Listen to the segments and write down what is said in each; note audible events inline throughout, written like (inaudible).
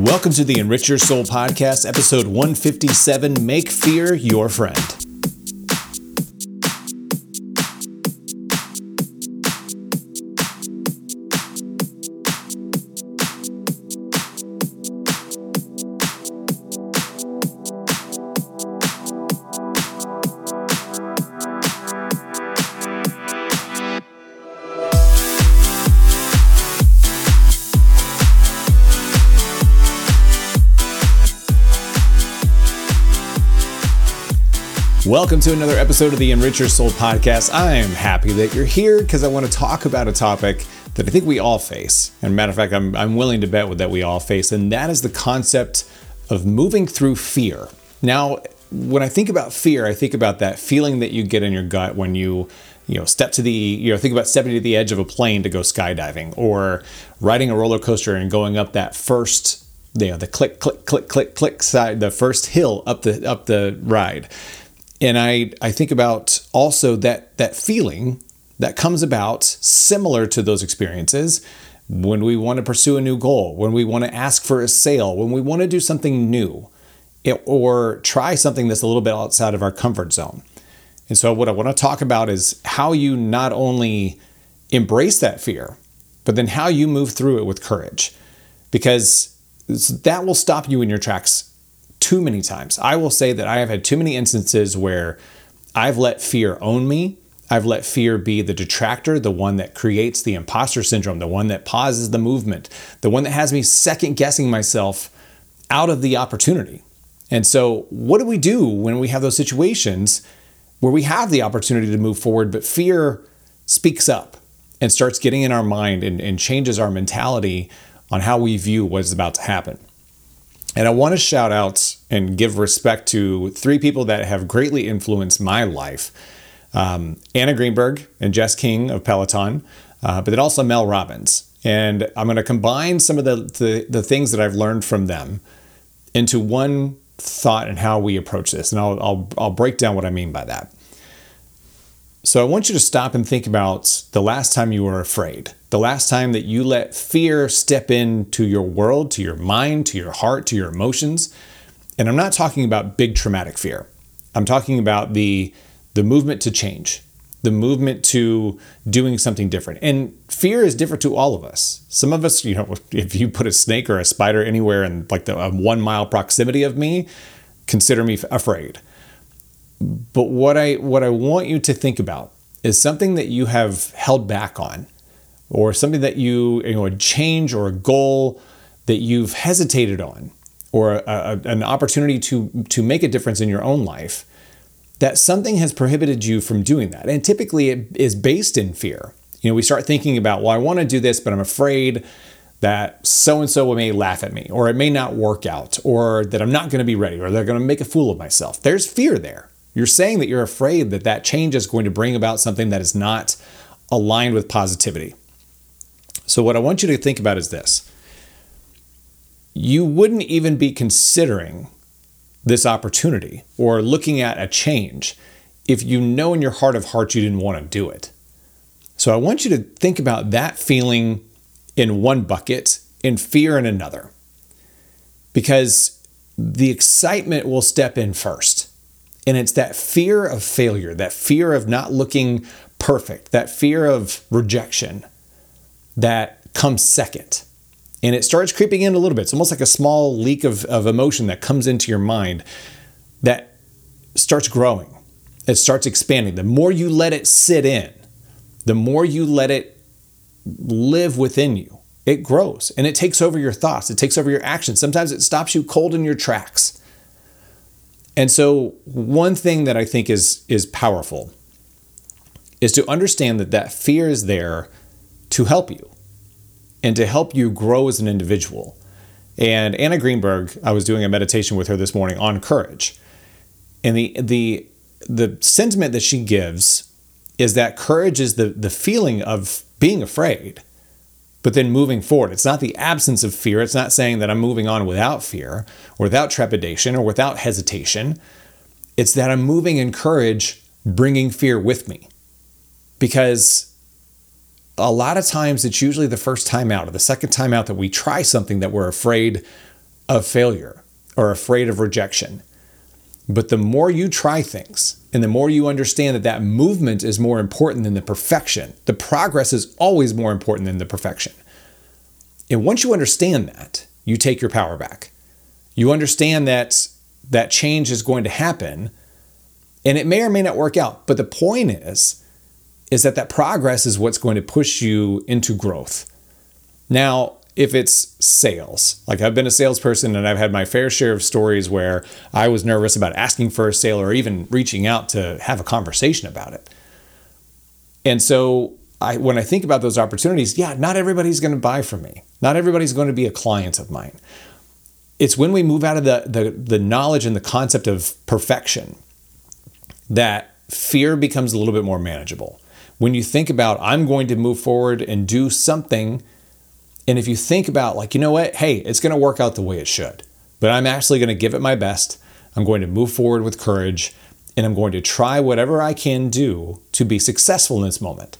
Welcome to the Enrich Your Soul podcast, episode 157 Make Fear Your Friend. Welcome to another episode of the Enrich Your Soul podcast. I am happy that you're here because I want to talk about a topic that I think we all face. And matter of fact, I'm, I'm willing to bet that we all face, and that is the concept of moving through fear. Now, when I think about fear, I think about that feeling that you get in your gut when you you know step to the you know think about stepping to the edge of a plane to go skydiving or riding a roller coaster and going up that first you know the click click click click click side the first hill up the up the ride and I, I think about also that that feeling that comes about similar to those experiences when we want to pursue a new goal, when we want to ask for a sale, when we want to do something new, or try something that's a little bit outside of our comfort zone. And so, what I want to talk about is how you not only embrace that fear, but then how you move through it with courage, because that will stop you in your tracks too many times. I will say that I have had too many instances where I've let fear own me. I've let fear be the detractor, the one that creates the imposter syndrome, the one that pauses the movement, the one that has me second guessing myself out of the opportunity. And so, what do we do when we have those situations where we have the opportunity to move forward, but fear speaks up and starts getting in our mind and, and changes our mentality on how we view what is about to happen? And I want to shout out and give respect to three people that have greatly influenced my life um, Anna Greenberg and Jess King of Peloton, uh, but then also Mel Robbins. And I'm going to combine some of the, the, the, things that I've learned from them into one thought and how we approach this. And I'll, I'll, I'll break down what I mean by that. So I want you to stop and think about the last time you were afraid, the last time that you let fear step into your world, to your mind, to your heart, to your emotions. And I'm not talking about big traumatic fear. I'm talking about the the movement to change, the movement to doing something different. And fear is different to all of us. Some of us, you know, (laughs) if you put a snake or a spider anywhere in like the one mile proximity of me, consider me afraid. But what I what I want you to think about is something that you have held back on, or something that you you know a change or a goal that you've hesitated on, or a, a, an opportunity to to make a difference in your own life. That something has prohibited you from doing that, and typically it is based in fear. You know, we start thinking about, well, I want to do this, but I'm afraid that so and so may laugh at me, or it may not work out, or that I'm not going to be ready, or they're going to make a fool of myself. There's fear there. You're saying that you're afraid that that change is going to bring about something that is not aligned with positivity. So, what I want you to think about is this you wouldn't even be considering this opportunity or looking at a change if you know in your heart of hearts you didn't want to do it. So, I want you to think about that feeling in one bucket and fear in another because the excitement will step in first. And it's that fear of failure, that fear of not looking perfect, that fear of rejection that comes second. And it starts creeping in a little bit. It's almost like a small leak of, of emotion that comes into your mind that starts growing. It starts expanding. The more you let it sit in, the more you let it live within you, it grows and it takes over your thoughts, it takes over your actions. Sometimes it stops you cold in your tracks. And so one thing that I think is is powerful is to understand that that fear is there to help you and to help you grow as an individual. And Anna Greenberg, I was doing a meditation with her this morning on courage. And the the the sentiment that she gives is that courage is the the feeling of being afraid but then moving forward. It's not the absence of fear. It's not saying that I'm moving on without fear or without trepidation or without hesitation. It's that I'm moving in courage, bringing fear with me. Because a lot of times it's usually the first time out or the second time out that we try something that we're afraid of failure or afraid of rejection. But the more you try things and the more you understand that that movement is more important than the perfection, the progress is always more important than the perfection. And once you understand that, you take your power back. You understand that that change is going to happen and it may or may not work out. But the point is, is that that progress is what's going to push you into growth. Now, if it's sales, like I've been a salesperson and I've had my fair share of stories where I was nervous about asking for a sale or even reaching out to have a conversation about it. And so I, when I think about those opportunities, yeah, not everybody's going to buy from me. Not everybody's going to be a client of mine. It's when we move out of the, the, the knowledge and the concept of perfection that fear becomes a little bit more manageable. When you think about, I'm going to move forward and do something, and if you think about, like, you know what, hey, it's going to work out the way it should, but I'm actually going to give it my best. I'm going to move forward with courage, and I'm going to try whatever I can do to be successful in this moment.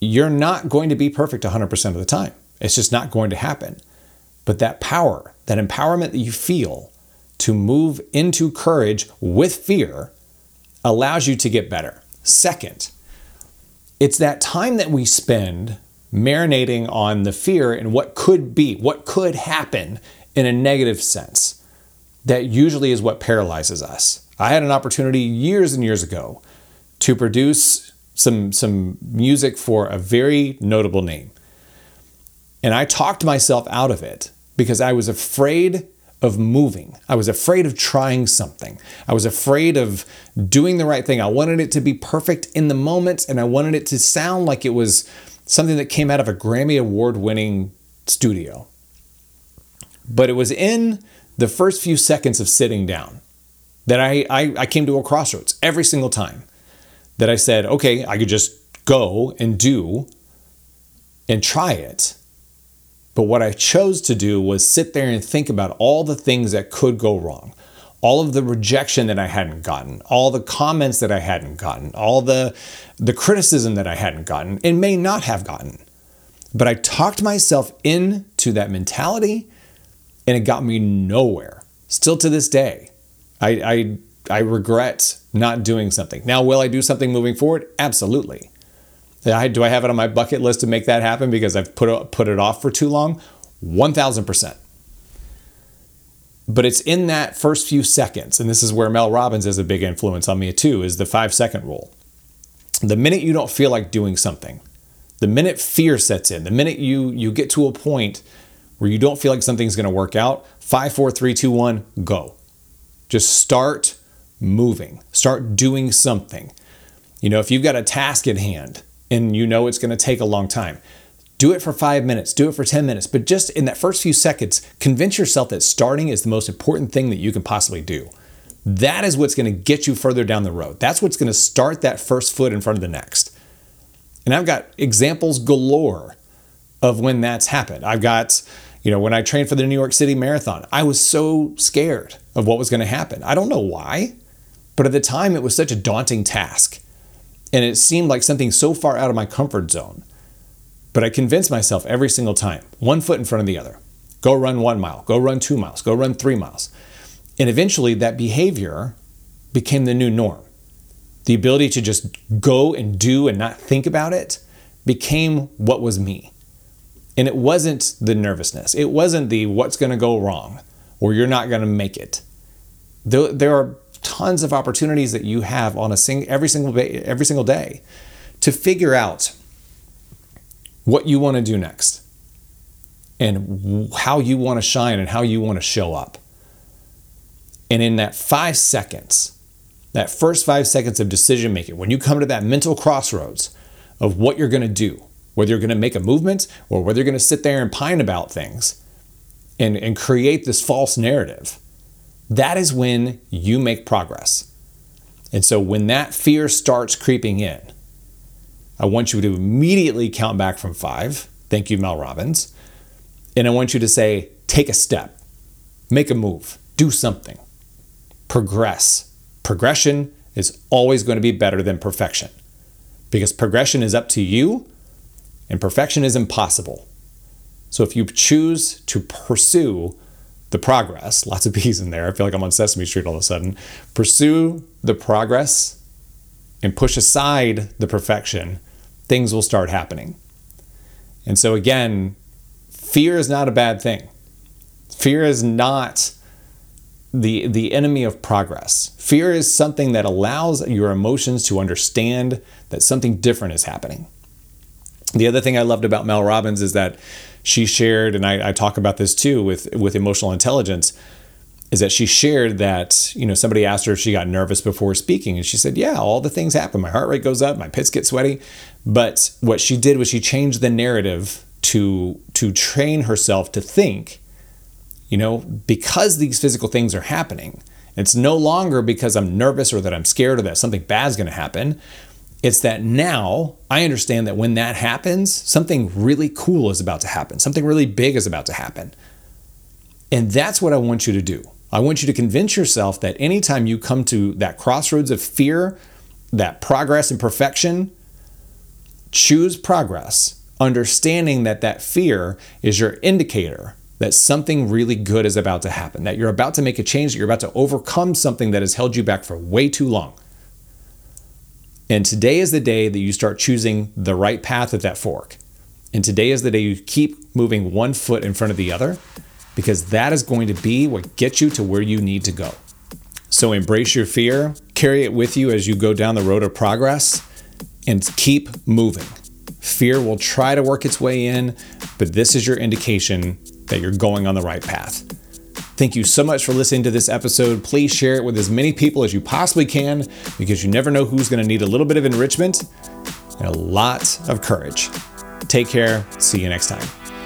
You're not going to be perfect 100% of the time. It's just not going to happen. But that power, that empowerment that you feel to move into courage with fear allows you to get better. Second, it's that time that we spend marinating on the fear and what could be, what could happen in a negative sense. That usually is what paralyzes us. I had an opportunity years and years ago to produce some, some music for a very notable name. And I talked myself out of it because I was afraid of moving. I was afraid of trying something. I was afraid of doing the right thing. I wanted it to be perfect in the moment and I wanted it to sound like it was something that came out of a Grammy Award winning studio. But it was in the first few seconds of sitting down that I, I, I came to a crossroads every single time that I said, okay, I could just go and do and try it but what I chose to do was sit there and think about all the things that could go wrong, all of the rejection that I hadn't gotten, all the comments that I hadn't gotten, all the, the criticism that I hadn't gotten and may not have gotten. But I talked myself into that mentality and it got me nowhere. Still to this day, I, I, I regret not doing something. Now, will I do something moving forward? Absolutely. Do I have it on my bucket list to make that happen because I've put put it off for too long? 1000%. But it's in that first few seconds, and this is where Mel Robbins has a big influence on me too, is the five second rule. The minute you don't feel like doing something, the minute fear sets in, the minute you you get to a point where you don't feel like something's going to work out, five, four, three, two, one, go. Just start moving, start doing something. You know, if you've got a task at hand, and you know it's going to take a long time. Do it for five minutes, do it for 10 minutes, but just in that first few seconds, convince yourself that starting is the most important thing that you can possibly do. That is what's going to get you further down the road. That's what's going to start that first foot in front of the next. And I've got examples galore of when that's happened. I've got, you know, when I trained for the New York City Marathon, I was so scared of what was going to happen. I don't know why, but at the time it was such a daunting task. And it seemed like something so far out of my comfort zone. But I convinced myself every single time, one foot in front of the other. Go run one mile, go run two miles, go run three miles. And eventually that behavior became the new norm. The ability to just go and do and not think about it became what was me. And it wasn't the nervousness. It wasn't the what's going to go wrong or you're not going to make it. There are tons of opportunities that you have on a sing every single day, every single day to figure out what you want to do next and how you want to shine and how you want to show up. And in that 5 seconds, that first 5 seconds of decision making, when you come to that mental crossroads of what you're going to do, whether you're going to make a movement or whether you're going to sit there and pine about things and, and create this false narrative that is when you make progress. And so when that fear starts creeping in, I want you to immediately count back from five. Thank you, Mel Robbins. And I want you to say, take a step, make a move, do something, progress. Progression is always going to be better than perfection because progression is up to you and perfection is impossible. So if you choose to pursue the progress, lots of P's in there. I feel like I'm on Sesame Street all of a sudden. Pursue the progress and push aside the perfection, things will start happening. And so, again, fear is not a bad thing. Fear is not the, the enemy of progress. Fear is something that allows your emotions to understand that something different is happening. The other thing I loved about Mel Robbins is that she shared, and I, I talk about this too with, with emotional intelligence, is that she shared that, you know, somebody asked her if she got nervous before speaking. And she said, Yeah, all the things happen. My heart rate goes up, my pits get sweaty. But what she did was she changed the narrative to to train herself to think, you know, because these physical things are happening. It's no longer because I'm nervous or that I'm scared or that something bad's going to happen. It's that now I understand that when that happens, something really cool is about to happen. Something really big is about to happen. And that's what I want you to do. I want you to convince yourself that anytime you come to that crossroads of fear, that progress and perfection, choose progress, understanding that that fear is your indicator that something really good is about to happen, that you're about to make a change, that you're about to overcome something that has held you back for way too long. And today is the day that you start choosing the right path at that fork. And today is the day you keep moving one foot in front of the other because that is going to be what gets you to where you need to go. So embrace your fear, carry it with you as you go down the road of progress, and keep moving. Fear will try to work its way in, but this is your indication that you're going on the right path. Thank you so much for listening to this episode. Please share it with as many people as you possibly can because you never know who's going to need a little bit of enrichment and a lot of courage. Take care. See you next time.